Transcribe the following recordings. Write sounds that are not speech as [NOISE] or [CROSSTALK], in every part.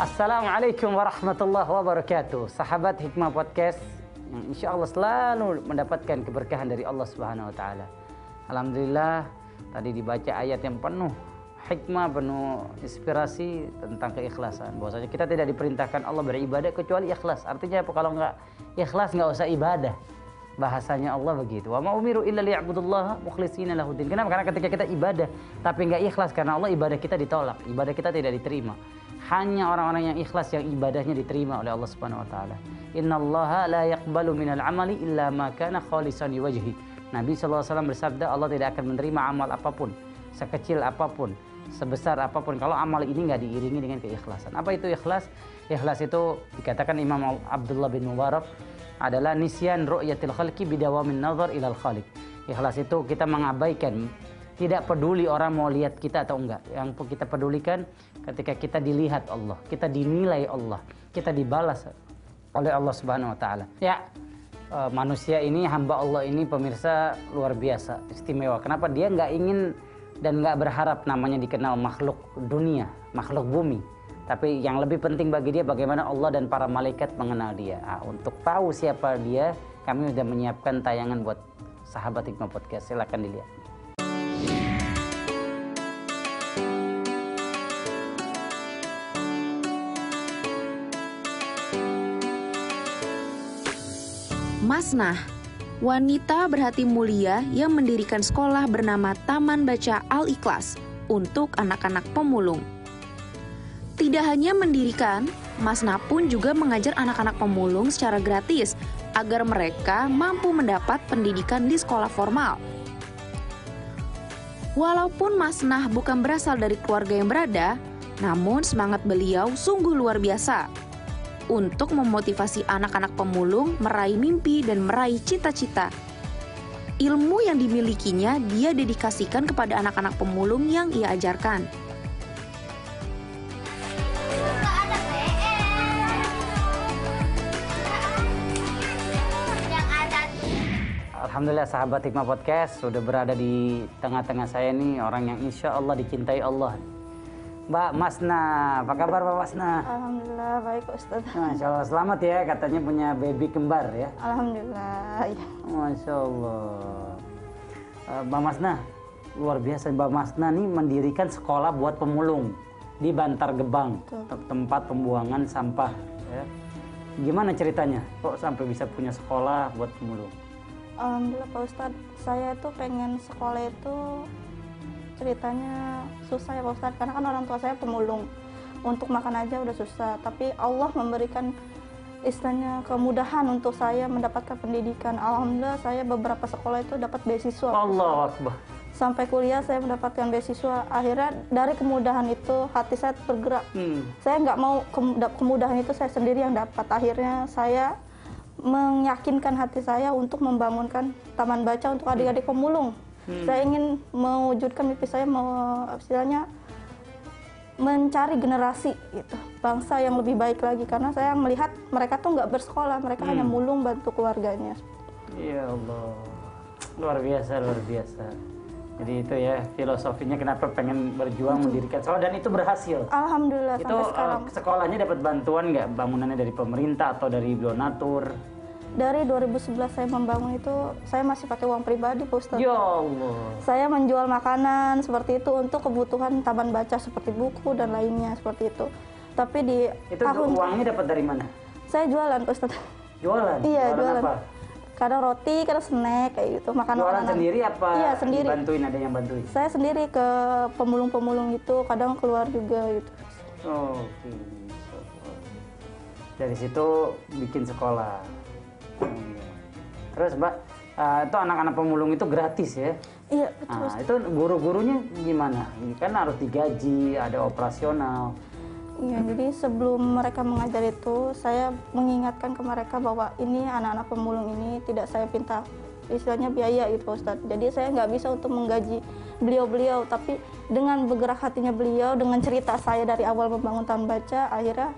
Assalamualaikum warahmatullahi wabarakatuh. Sahabat Hikmah Podcast yang insya Allah selalu mendapatkan keberkahan dari Allah Subhanahu Wa Taala. Alhamdulillah tadi dibaca ayat yang penuh hikmah, penuh inspirasi tentang keikhlasan. Bahwasanya kita tidak diperintahkan Allah beribadah kecuali ikhlas. Artinya apa? Kalau nggak ikhlas nggak usah ibadah. Bahasanya Allah begitu. Wa ma umiru illa liya'budullaha mukhlishina lahuddin. Kenapa? Karena ketika kita ibadah tapi nggak ikhlas karena Allah ibadah kita ditolak, ibadah kita tidak diterima hanya orang-orang yang ikhlas yang ibadahnya diterima oleh Allah Subhanahu wa taala. Innallaha la yaqbalu minal amali illa ma kana khalisan wajhi. Nabi SAW bersabda Allah tidak akan menerima amal apa pun, sekecil apa pun, sebesar apa pun kalau amal ini nggak diiringi dengan keikhlasan. Apa itu ikhlas? Ikhlas itu dikatakan Imam Abdullah bin Mubarak adalah nisyan ru'yatil khalqi bidawamin nazar ilal khaliq. Ikhlas itu kita mengabaikan tidak peduli orang mau lihat kita atau enggak. Yang kita pedulikan ketika kita dilihat Allah, kita dinilai Allah, kita dibalas oleh Allah Subhanahu wa taala. Ya, e, manusia ini hamba Allah ini pemirsa luar biasa, istimewa. Kenapa dia nggak ingin dan nggak berharap namanya dikenal makhluk dunia, makhluk bumi. Tapi yang lebih penting bagi dia bagaimana Allah dan para malaikat mengenal dia. Nah, untuk tahu siapa dia, kami sudah menyiapkan tayangan buat sahabat Hikmah Podcast. Silahkan dilihat. Masnah, wanita berhati mulia yang mendirikan sekolah bernama Taman Baca Al-Ikhlas untuk anak-anak pemulung. Tidak hanya mendirikan, Masnah pun juga mengajar anak-anak pemulung secara gratis agar mereka mampu mendapat pendidikan di sekolah formal. Walaupun Masnah bukan berasal dari keluarga yang berada, namun semangat beliau sungguh luar biasa untuk memotivasi anak-anak pemulung meraih mimpi dan meraih cita-cita. Ilmu yang dimilikinya dia dedikasikan kepada anak-anak pemulung yang ia ajarkan. Alhamdulillah sahabat Hikmah Podcast sudah berada di tengah-tengah saya nih orang yang insya Allah dicintai Allah Mbak Masna. Apa kabar Mbak Masna? Alhamdulillah baik Ustaz. Masya Allah selamat ya katanya punya baby kembar ya. Alhamdulillah. Ya. Masya Allah. Uh, Mbak Masna luar biasa Mbak Masna nih mendirikan sekolah buat pemulung di Bantar Gebang Betul. tempat pembuangan sampah. Ya. Gimana ceritanya? Kok sampai bisa punya sekolah buat pemulung? Alhamdulillah Pak Ustadz, saya tuh pengen sekolah itu ceritanya susah ya Pak Ustadz. Karena kan orang tua saya pemulung. Untuk makan aja udah susah. Tapi Allah memberikan istilahnya kemudahan untuk saya mendapatkan pendidikan. Alhamdulillah saya beberapa sekolah itu dapat beasiswa Allah Akbar. Sampai kuliah saya mendapatkan beasiswa. Akhirnya dari kemudahan itu hati saya bergerak. Hmm. saya nggak mau kemudahan itu saya sendiri yang dapat. Akhirnya saya meyakinkan hati saya untuk membangunkan taman baca untuk adik-adik pemulung Hmm. Saya ingin mewujudkan mimpi saya mau istilahnya mencari generasi gitu bangsa yang lebih baik lagi karena saya melihat mereka tuh nggak bersekolah mereka hmm. hanya mulung bantu keluarganya. Ya Allah luar biasa luar biasa. Jadi itu ya filosofinya kenapa pengen berjuang hmm. mendirikan sekolah dan itu berhasil. Alhamdulillah itu sampai sekarang. Uh, sekolahnya dapat bantuan nggak bangunannya dari pemerintah atau dari donatur? Dari 2011 saya membangun itu saya masih pakai uang pribadi Pak. Ya Allah. Saya menjual makanan seperti itu untuk kebutuhan taman baca seperti buku dan lainnya seperti itu. Tapi di itu tahun uangnya dapat dari mana? Saya jualan Pak Ustadz. Jualan? iya, jualan. jualan. Apa? Kadang roti, kadang snack kayak gitu, makanan. Jualan sendiri apa? Iya, sendiri. Bantuin ada yang bantuin? Saya sendiri ke pemulung-pemulung itu, kadang keluar juga gitu. Oh, oke. Okay. Dari situ bikin sekolah. Terus Mbak, uh, itu anak-anak pemulung itu gratis ya? Iya betul. Nah, itu guru-gurunya gimana? Ini kan harus digaji, ada operasional. Iya, jadi sebelum mereka mengajar itu, saya mengingatkan ke mereka bahwa ini anak-anak pemulung ini tidak saya pinta istilahnya biaya itu Ustadz. Jadi saya nggak bisa untuk menggaji beliau-beliau, tapi dengan bergerak hatinya beliau, dengan cerita saya dari awal membangun taman baca, akhirnya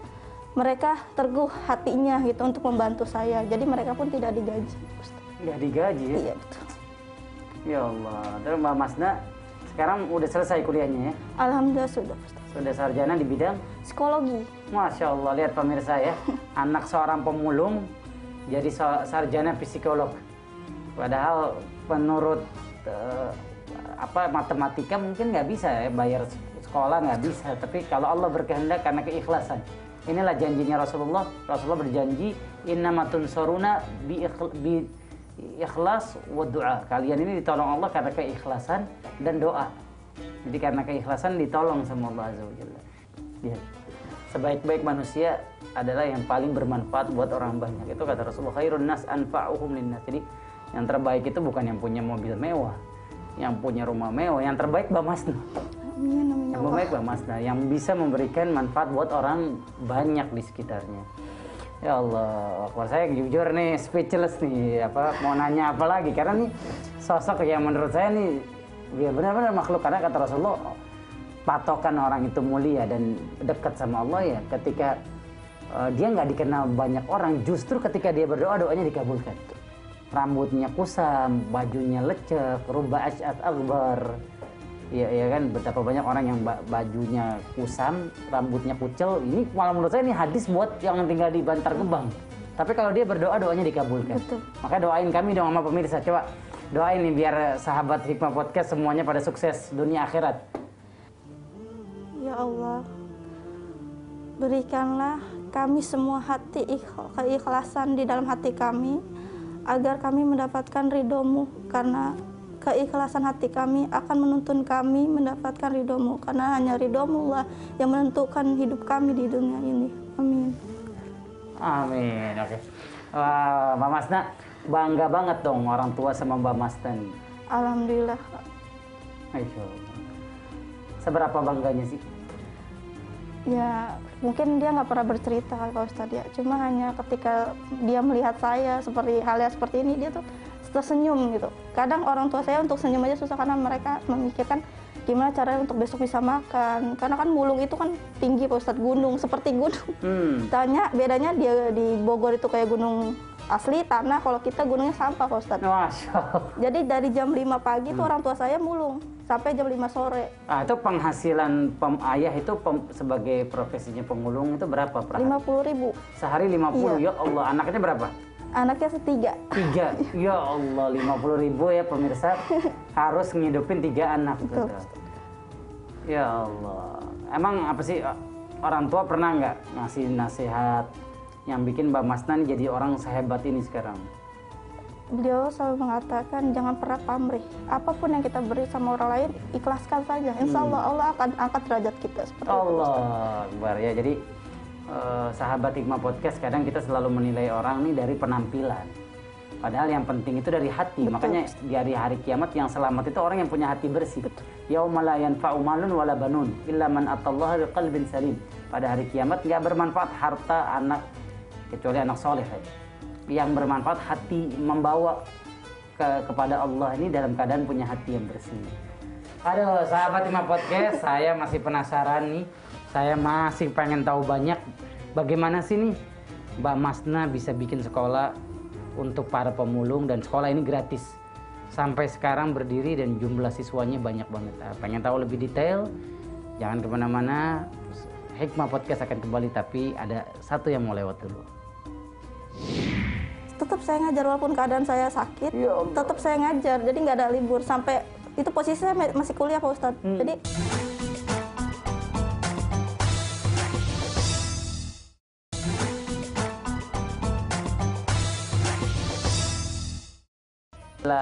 mereka terguh hatinya gitu untuk membantu saya. Jadi mereka pun tidak digaji. Tidak digaji ya? Iya betul. Ya Allah. Terus Mbak Masna sekarang udah selesai kuliahnya ya? Alhamdulillah sudah. Sudah sarjana di bidang? psikologi. Masya Allah, lihat pemirsa ya, [LAUGHS] anak seorang pemulung jadi sarjana psikolog. Padahal menurut uh, apa matematika mungkin nggak bisa ya bayar sekolah nggak bisa, tapi kalau Allah berkehendak karena keikhlasan. Inilah janjinya Rasulullah. Rasulullah berjanji, innamatun soruna bi, bi ikhlas wa doa. Kalian ini ditolong Allah karena keikhlasan dan doa. Jadi karena keikhlasan ditolong sama Allah Azza wa. Ya. Sebaik-baik manusia adalah yang paling bermanfaat buat orang banyak. Itu kata Rasulullah khairun nas anfa'uhum linnas. Jadi yang terbaik itu bukan yang punya mobil mewah, yang punya rumah mewah. Yang terbaik Mbak Masna. Yang terbaik Mbak Masna yang bisa memberikan manfaat buat orang banyak di sekitarnya. Ya Allah, kalau saya jujur nih speechless nih, apa mau nanya apa lagi? Karena nih sosok yang menurut saya nih ya benar-benar makhluk karena kata Rasulullah patokan orang itu mulia dan dekat sama Allah ya ketika uh, dia nggak dikenal banyak orang justru ketika dia berdoa doanya dikabulkan rambutnya kusam bajunya lecek rubah asy'at akbar ya, ya kan betapa banyak orang yang bajunya kusam, rambutnya kucel. Ini malah menurut saya ini hadis buat yang tinggal di Bantar Gebang. Tapi kalau dia berdoa doanya dikabulkan. Betul. Maka doain kami dong sama pemirsa. Coba doain nih biar sahabat Hikmah Podcast semuanya pada sukses dunia akhirat. Ya Allah, berikanlah kami semua hati keikhlasan di dalam hati kami agar kami mendapatkan ridhomu karena keikhlasan hati kami akan menuntun kami mendapatkan ridhomu karena hanya ridhomu lah yang menentukan hidup kami di dunia ini amin amin oke okay. Wah, Mbak Masna bangga banget dong orang tua sama Mbak Masna nih. Alhamdulillah. Masya Seberapa bangganya sih? Ya mungkin dia nggak pernah bercerita kalau Ustadz ya. Cuma hanya ketika dia melihat saya seperti hal yang seperti ini dia tuh tersenyum gitu. Kadang orang tua saya untuk senyum aja susah karena mereka memikirkan gimana caranya untuk besok bisa makan. Karena kan mulung itu kan tinggi Pak Ustadz, gunung seperti gunung. Hmm. Tanya bedanya dia di Bogor itu kayak gunung asli tanah kalau kita gunungnya sampah Pak Ustadz. Jadi dari jam 5 pagi hmm. tuh orang tua saya mulung sampai jam 5 sore. Ah, itu penghasilan pem ayah itu pem, sebagai profesinya pemulung itu berapa per Lima puluh ribu. Sehari 50 iya. ya Allah. Anaknya berapa? Anaknya setiga. Tiga. [LAUGHS] Ya Allah, lima puluh ribu ya pemirsa harus ngidupin tiga anak. Betul. Ya Allah. Emang apa sih orang tua pernah nggak ngasih nasihat yang bikin Mbak Masnan jadi orang sehebat ini sekarang? Beliau selalu mengatakan jangan pernah pamrih. Apa pun yang kita beri sama orang lain, ikhlaskan saja. Insya Allah hmm. Allah akan angkat derajat kita seperti Allah. Allah, ya. Jadi uh, sahabat Hikmah Podcast kadang kita selalu menilai orang nih dari penampilan. Padahal yang penting itu dari hati. Betul. Makanya di hari hari kiamat yang selamat itu orang yang punya hati bersih. Yauma la yanfa'u malun wala banun illa man atallaha biqalbin salim. Pada hari kiamat nggak bermanfaat harta anak kecuali anak soleh. Yang bermanfaat hati membawa ke, kepada Allah ini dalam keadaan punya hati yang bersih. Aduh, sahabat Hikmah Podcast, saya masih penasaran nih saya masih pengen tahu banyak bagaimana sih nih Mbak Masna bisa bikin sekolah untuk para pemulung dan sekolah ini gratis. Sampai sekarang berdiri dan jumlah siswanya banyak banget. Nah, pengen tahu lebih detail? Jangan ke mana-mana. Hikmah Podcast akan kembali tapi ada satu yang mau lewat dulu. Tetap saya ngajar walaupun keadaan saya sakit. Ya tetap saya ngajar. Jadi nggak ada libur sampai itu posisi saya masih kuliah Pak Ustadz. Hmm. Jadi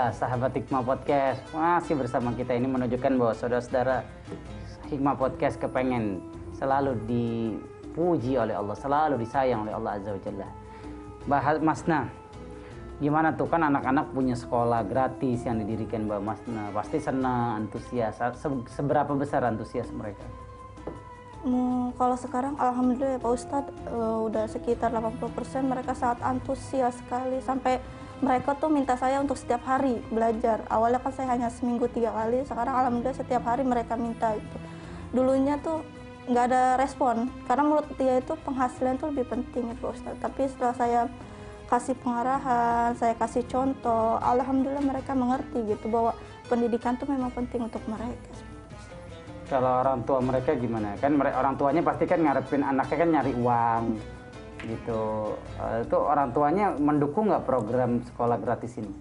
sahabat Hikmah Podcast masih bersama kita ini menunjukkan bahwa saudara-saudara Hikmah Podcast kepengen selalu dipuji oleh Allah, selalu disayang oleh Allah Azza wa Jalla. Bahas Masna, gimana tuh kan anak-anak punya sekolah gratis yang didirikan Mbak Masna, pasti senang, antusias. Seberapa besar antusias mereka? Hmm, kalau sekarang alhamdulillah ya Pak Ustadz uh, udah sekitar 80% mereka sangat antusias sekali sampai mereka tuh minta saya untuk setiap hari belajar. Awalnya kan saya hanya seminggu tiga kali sekarang alhamdulillah setiap hari mereka minta itu. Dulunya tuh nggak ada respon karena menurut dia itu penghasilan tuh lebih penting itu Ustaz. Tapi setelah saya kasih pengarahan saya kasih contoh alhamdulillah mereka mengerti gitu bahwa pendidikan tuh memang penting untuk mereka. Kalau orang tua mereka gimana? Kan orang tuanya pasti kan ngarepin anaknya kan nyari uang gitu. Eh, itu orang tuanya mendukung nggak program sekolah gratis ini?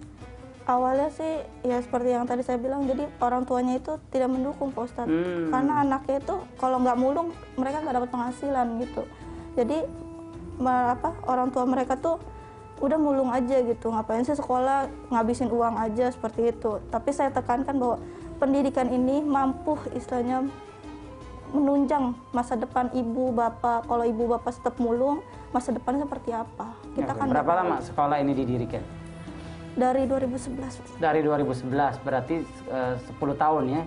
Awalnya sih ya seperti yang tadi saya bilang, jadi orang tuanya itu tidak mendukung Pak Ustadz. Hmm. Karena anaknya itu kalau nggak mulung mereka nggak dapat penghasilan gitu. Jadi apa orang tua mereka tuh udah mulung aja gitu, ngapain sih sekolah ngabisin uang aja seperti itu. Tapi saya tekankan bahwa pendidikan ini mampu istilahnya menunjang masa depan ibu bapak. Kalau ibu bapak tetap mulung, masa depannya seperti apa? Kita Oke, kan Berapa lama sekolah ini didirikan? Dari 2011. Dari 2011 berarti eh, 10 tahun ya.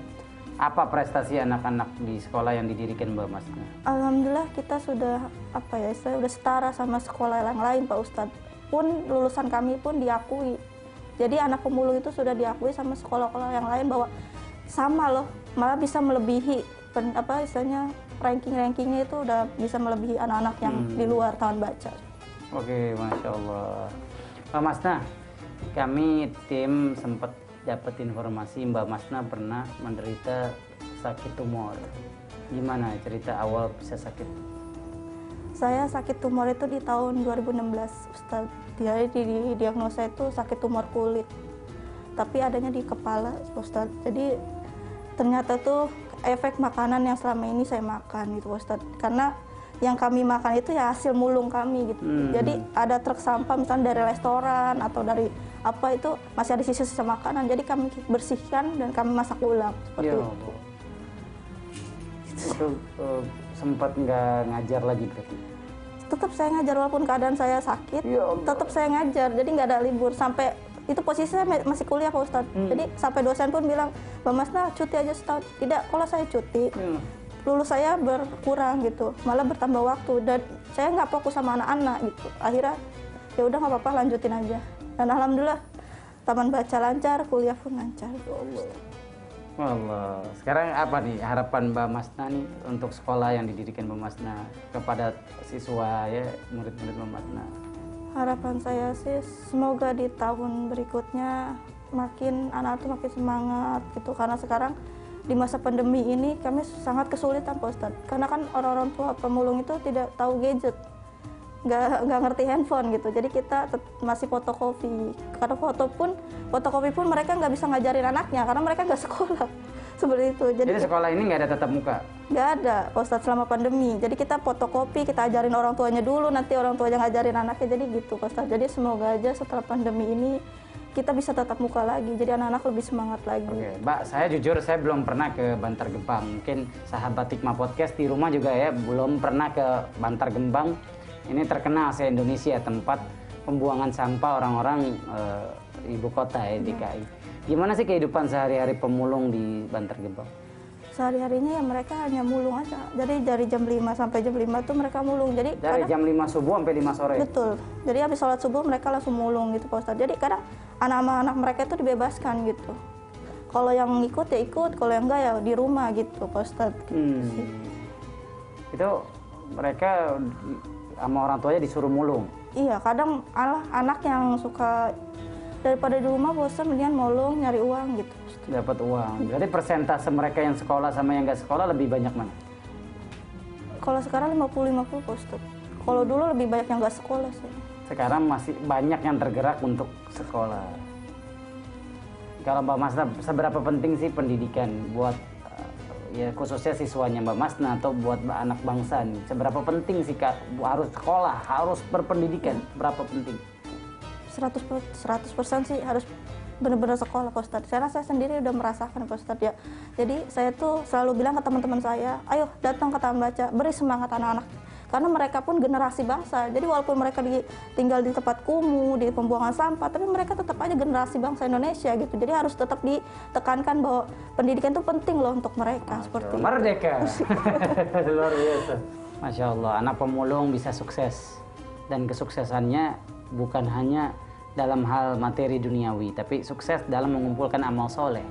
Apa prestasi anak-anak di sekolah yang didirikan Mbak Masna? Alhamdulillah kita sudah apa ya, saya sudah setara sama sekolah yang lain Pak Ustadz. Pun lulusan kami pun diakui. Jadi anak pemulung itu sudah diakui sama sekolah-sekolah yang lain bahwa sama loh, malah bisa melebihi pen- apa istilahnya ranking-rankingnya itu udah bisa melebihi anak-anak yang Hmm. di luar taman baca. Oke, masya Allah. Mbak Masna, kami tim sempat dapat informasi Mbak Masna pernah menderita sakit tumor. Gimana cerita awal bisa sakit? Saya sakit tumor itu di tahun 2016, Ustaz. Dia di, diagnosa itu sakit tumor kulit. Tapi adanya di kepala, Ustaz. Jadi ternyata tuh efek makanan yang selama ini saya makan gitu, Ustaz. Karena yang kami makan itu ya hasil mulung kami gitu. Hmm. Jadi ada truk sampah misalnya dari restoran atau dari apa itu masih ada sisa-sisa makanan. Jadi kami bersihkan dan kami masak ulang seperti Ya itu. Allah. Itu eh, sempat nggak ngajar lagi berarti? tetap saya ngajar walaupun keadaan saya sakit Ya Allah. tetap saya ngajar jadi nggak ada libur sampai itu posisi saya ma- masih kuliah pak ustadz Hmm. jadi sampai dosen pun bilang mbak Masna cuti aja setahun tidak kalau saya cuti Hmm. lulus saya berkurang gitu malah bertambah waktu dan saya nggak fokus sama anak-anak gitu akhirnya ya udah nggak apa-apa lanjutin aja dan alhamdulillah taman baca lancar kuliah pun lancar Allah. Sekarang apa nih harapan Mbak Masna nih untuk sekolah yang didirikan Mbak Masna kepada siswa ya murid-murid Mbak Masna? Harapan saya sih semoga di tahun berikutnya makin anak itu makin semangat gitu. Karena sekarang di masa pandemi ini kami sangat kesulitan Pak Ustadz. Karena kan orang-orang tua pemulung itu tidak tahu gadget. Nggak nggak ngerti handphone gitu. Jadi kita masih fotokopi. Karena foto pun fotokopi pun mereka nggak bisa ngajarin anaknya karena mereka nggak sekolah seperti itu jadi Jadi sekolah ini nggak ada tatap muka? nggak ada Pak Ustadz selama pandemi jadi kita fotokopi kita ajarin orang tuanya dulu nanti orang tuanya ngajarin anaknya jadi gitu Pak Ustadz jadi semoga aja setelah pandemi ini kita bisa tatap muka lagi jadi anak-anak lebih semangat lagi Oke, Mbak, saya jujur saya belum pernah ke Bantar Gebang. Mungkin sahabat Hikmah Podcast di rumah juga ya belum pernah ke Bantar Gebang. Ini terkenal se Indonesia tempat pembuangan sampah orang-orang eh, ibu kota ya DKI. Gimana sih kehidupan sehari-hari pemulung di Bantar Gebang? sehari-harinya ya mereka hanya mulung aja jadi dari jam 5 sampai jam 5 tuh mereka mulung jadi Dari kadang- jam 5 subuh sampai 5 sore. betul jadi habis sholat subuh mereka langsung mulung gitu Pak Ustadz jadi kadang anak-anak mereka itu dibebaskan gitu kalau yang ikut ya ikut kalau yang enggak ya di rumah gitu Pak Ustadz Hmm. Itu mereka sama orang tuanya disuruh mulung. Iya, kadang alah anak yang suka daripada di rumah bosan mendingan molong nyari uang gitu. dapat uang. Berarti persentase mereka yang sekolah sama yang nggak sekolah lebih banyak mana? Kalau sekarang 50-50 Pak. Kalau dulu lebih banyak yang nggak sekolah sih. Sekarang masih banyak yang tergerak untuk sekolah. Kalau Mbak Masna, seberapa penting sih pendidikan buat eh, ya khususnya siswanya Mbak Masna atau buat anak bangsa nih? Seberapa penting sih Kak harus sekolah, harus berpendidikan? Berapa penting? 100 100% sih harus benar-benar sekolah Pak Ustadz. Karena saya sendiri udah merasakan Pak Ustadz ya. Jadi saya tuh selalu bilang ke teman-teman saya, ayo datang ke taman baca, beri semangat anak-anak. Karena mereka pun generasi bangsa. Jadi walaupun mereka di, tinggal di tempat kumuh, di pembuangan sampah, tapi mereka tetap aja generasi bangsa Indonesia gitu. Jadi harus tetap ditekankan bahwa pendidikan itu penting loh untuk mereka seperti itu. Merdeka. [LAUGHS] Luar biasa. Masya Allah, anak pemulung bisa sukses. Dan kesuksesannya bukan hanya dalam hal materi duniawi, tapi sukses dalam mengumpulkan amal soleh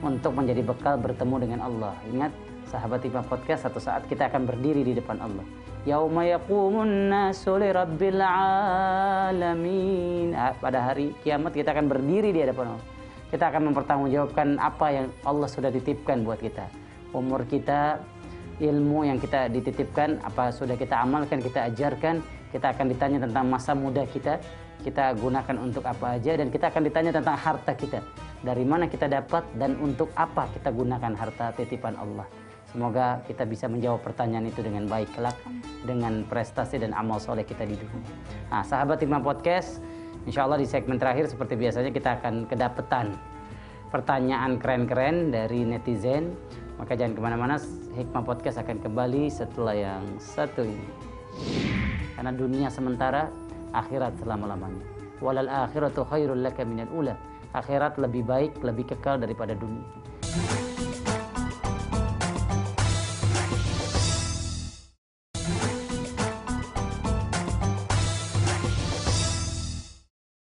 untuk menjadi bekal bertemu dengan Allah. Ingat, sahabat Hikmah Podcast, satu saat kita akan berdiri di depan Allah. Yauma yaqumun nasu li rabbil alamin. Ah, Pada hari kiamat kita akan berdiri di hadapan Allah. Kita akan mempertanggungjawabkan apa yang Allah sudah titipkan buat kita. umur kita, ilmu yang kita dititipkan, apa sudah kita amalkan, kita ajarkan, kita akan ditanya tentang masa muda kita, kita gunakan untuk apa aja dan kita akan ditanya tentang harta kita. Dari mana kita dapat dan untuk apa kita gunakan harta titipan Allah. Semoga kita bisa menjawab pertanyaan itu dengan baik kelak dengan prestasi dan amal soleh kita di dunia. Nah, sahabat Hikmah Podcast, insya Allah di segmen terakhir seperti biasanya kita akan kedapetan pertanyaan keren-keren dari netizen. Maka jangan ke mana-mana, Hikmah Podcast akan kembali setelah yang satu ini. Karena dunia sementara, akhirat selama-lamanya. Walal akhiratu khairul laka minal ula. Akhirat lebih baik, lebih kekal daripada dunia.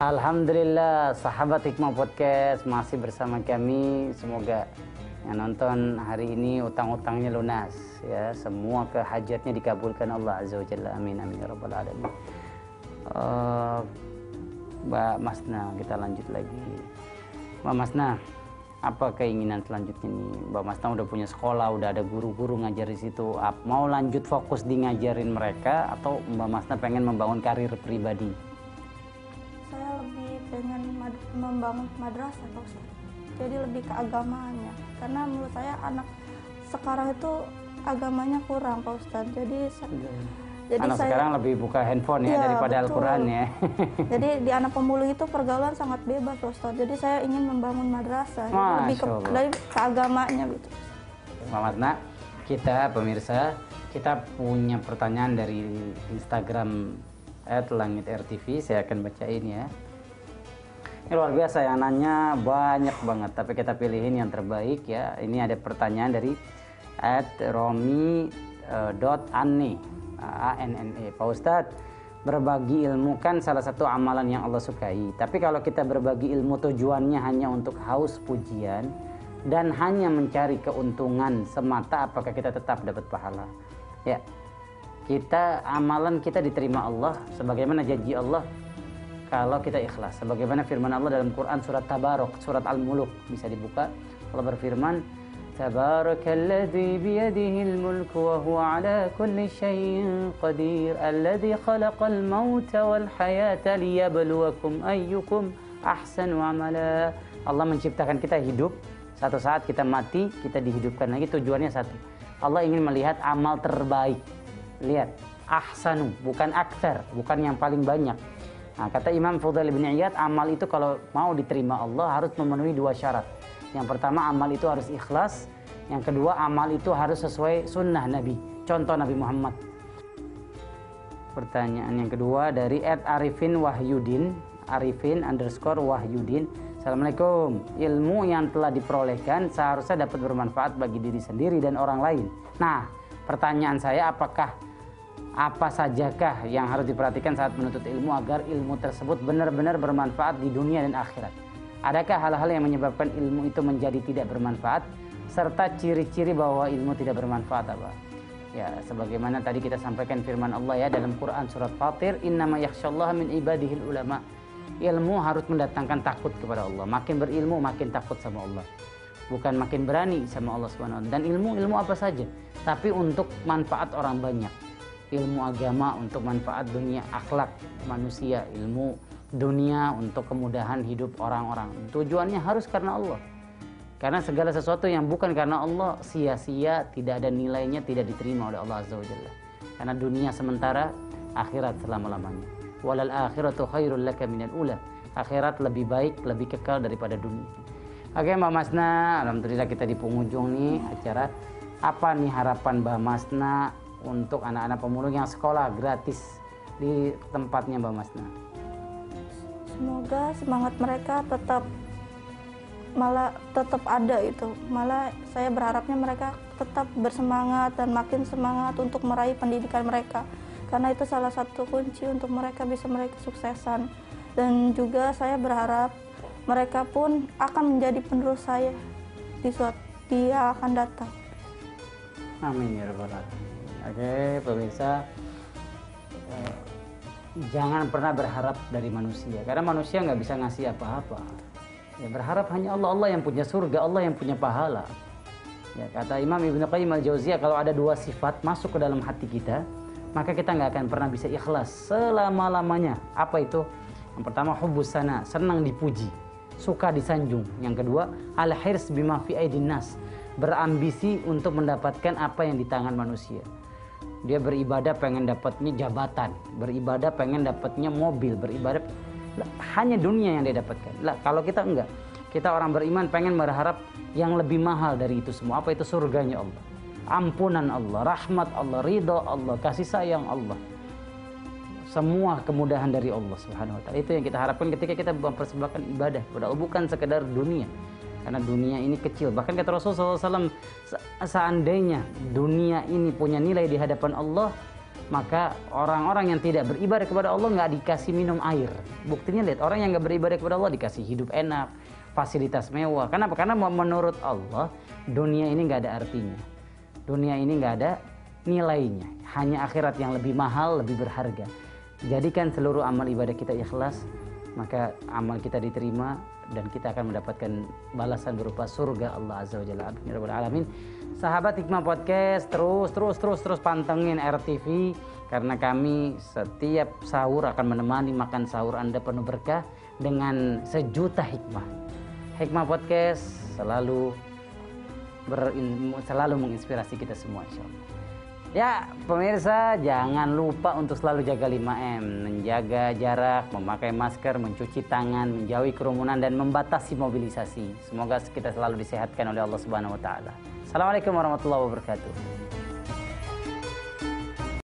Alhamdulillah sahabat Hikmah Podcast masih bersama kami. Semoga yang nonton hari ini utang-utangnya lunas ya. Semua kehajatnya dikabulkan Allah Azza wa Jalla. Amin amin ya rabbal alamin. Uh, Mbak Masna, kita lanjut lagi. Mbak Masna, apa keinginan selanjutnya nih? Mbak Masna udah punya sekolah, udah ada guru-guru ngajar di situ. Mau lanjut fokus di ngajarin mereka atau Mbak Masna pengen membangun karir pribadi? membangun madrasah Pak. Jadi lebih ke agamanya. Karena menurut saya anak sekarang itu agamanya kurang Pak Ustaz. Jadi iya. jadi anak saya, sekarang lebih buka handphone ya, ya daripada Al-Qur'an ya. [LAUGHS] jadi di anak pemulung itu pergaulan sangat bebas Pak Ustaz. Jadi saya ingin membangun madrasah. lebih ke, dari ke agamanya gitu. Selamat nak. Kita pemirsa, kita punya pertanyaan dari Instagram @langit RTV. Saya akan bacain ya. Ini luar biasa yang nanya banyak banget, tapi kita pilihin yang terbaik ya. Ini ada pertanyaan dari at romi uh, dot anne a n n e. Pak Ustadz berbagi ilmu kan salah satu amalan yang Allah sukai. Tapi kalau kita berbagi ilmu tujuannya hanya untuk haus pujian dan hanya mencari keuntungan semata apakah kita tetap dapat pahala? Ya kita amalan kita diterima Allah sebagaimana janji Allah kalau kita ikhlas. Sebagaimana firman Allah dalam Quran surat Tabarok, surat Al-Muluk. Bisa dibuka. Allah berfirman, Biyadihil mulku wa huwa ala kulli syai'in qadir alladzi khalaqal mauta wal hayata liyabluwakum ayyukum ahsanu amala. Allah menciptakan kita hidup, satu saat kita mati, kita dihidupkan lagi tujuannya satu. Allah ingin melihat amal terbaik. Lihat, ahsanu, bukan aktar, bukan yang paling banyak Nah, kata Imam Fudail bin Iyad, amal itu kalau mau diterima Allah harus memenuhi dua syarat. Yang pertama, amal itu harus ikhlas. Yang kedua, amal itu harus sesuai sunnah Nabi. Contoh Nabi Muhammad. Pertanyaan yang kedua dari Ed Arifin Wahyudin. Arifin underscore Wahyudin. Assalamualaikum. Ilmu yang telah diperolehkan seharusnya dapat bermanfaat bagi diri sendiri dan orang lain. Nah, pertanyaan saya apakah apa sajakah yang harus diperhatikan saat menuntut ilmu agar ilmu tersebut benar-benar bermanfaat di dunia dan akhirat? Adakah hal-hal yang menyebabkan ilmu itu menjadi tidak bermanfaat serta ciri-ciri bahwa ilmu tidak bermanfaat apa? Ya, sebagaimana tadi kita sampaikan firman Allah ya dalam Quran surat Fatir, "Innama yakhsyallaha min ibadihil ulama." Ilmu harus mendatangkan takut kepada Allah. Makin berilmu makin takut sama Allah. Bukan makin berani sama Allah Subhanahu Dan ilmu ilmu apa saja, tapi untuk manfaat orang banyak ilmu agama untuk manfaat dunia akhlak manusia, ilmu dunia untuk kemudahan hidup orang-orang. Tujuannya harus karena Allah. Karena segala sesuatu yang bukan karena Allah sia-sia, tidak ada nilainya, tidak diterima oleh Allah Azza wa Jalla. Karena dunia sementara, akhirat selama-lamanya. Walal akhiratu khairul laka minal ula. Akhirat lebih baik, lebih kekal daripada dunia. Oke Mbak Masna, Alhamdulillah kita di penghujung nih acara. Apa nih harapan Mbak Masna untuk anak-anak pemulung yang sekolah gratis di tempatnya Mbak Masna. Semoga semangat mereka tetap malah tetap ada itu. Malah saya berharapnya mereka tetap bersemangat dan makin semangat untuk meraih pendidikan mereka. Karena itu salah satu kunci untuk mereka bisa meraih kesuksesan. Dan juga saya berharap mereka pun akan menjadi penerus saya di suatu dia akan datang. Amin ya rabbal. Oke, pemirsa, eh, jangan pernah berharap dari manusia, karena manusia nggak bisa ngasih apa-apa. Ya berharap hanya Allah, Allah yang punya surga, Allah yang punya pahala. Ya, kata Imam Ibnu Qayyim al-Jauziyah kalau ada dua sifat masuk ke dalam hati kita, maka kita nggak akan pernah bisa ikhlas selama-lamanya. Apa itu? Yang pertama hubbus sana, senang dipuji, suka disanjung. Yang kedua, al-hirs bima fi nas, berambisi untuk mendapatkan apa yang di tangan manusia. Dia beribadah pengen dapatnya jabatan, beribadah pengen dapatnya mobil, beribadah hanya dunia yang dia dapatkan. Lah, kalau kita enggak, kita orang beriman pengen berharap yang lebih mahal dari itu semua. Apa itu surganya Allah? Ampunan Allah, rahmat Allah, ridho Allah, kasih sayang Allah. Semua kemudahan dari Allah Subhanahu wa taala. Itu yang kita harapkan ketika kita mempersembahkan ibadah kepada Allah bukan sekedar dunia karena dunia ini kecil. Bahkan kata Rasulullah SAW, seandainya dunia ini punya nilai di hadapan Allah, maka orang-orang yang tidak beribadah kepada Allah nggak dikasih minum air. Buktinya lihat orang yang nggak beribadah kepada Allah dikasih hidup enak, fasilitas mewah. Kenapa? Karena menurut Allah dunia ini nggak ada artinya. Dunia ini nggak ada nilainya. Hanya akhirat yang lebih mahal, lebih berharga. Jadikan seluruh amal ibadah kita ikhlas, maka amal kita diterima dan kita akan mendapatkan balasan berupa surga Allah Azza wa Jalla. Ya alamin. Sahabat Hikmah Podcast terus terus terus terus pantengin RTV karena kami setiap sahur akan menemani makan sahur Anda penuh berkah dengan sejuta hikmah. Hikmah Podcast selalu ber, selalu menginspirasi kita semua insyaallah. Ya, pemirsa, jangan lupa untuk selalu jaga 5M, menjaga jarak, memakai masker, mencuci tangan, menjauhi kerumunan dan membatasi mobilisasi. Semoga kita selalu disehatkan oleh Allah Subhanahu wa taala. Assalamualaikum warahmatullahi wabarakatuh.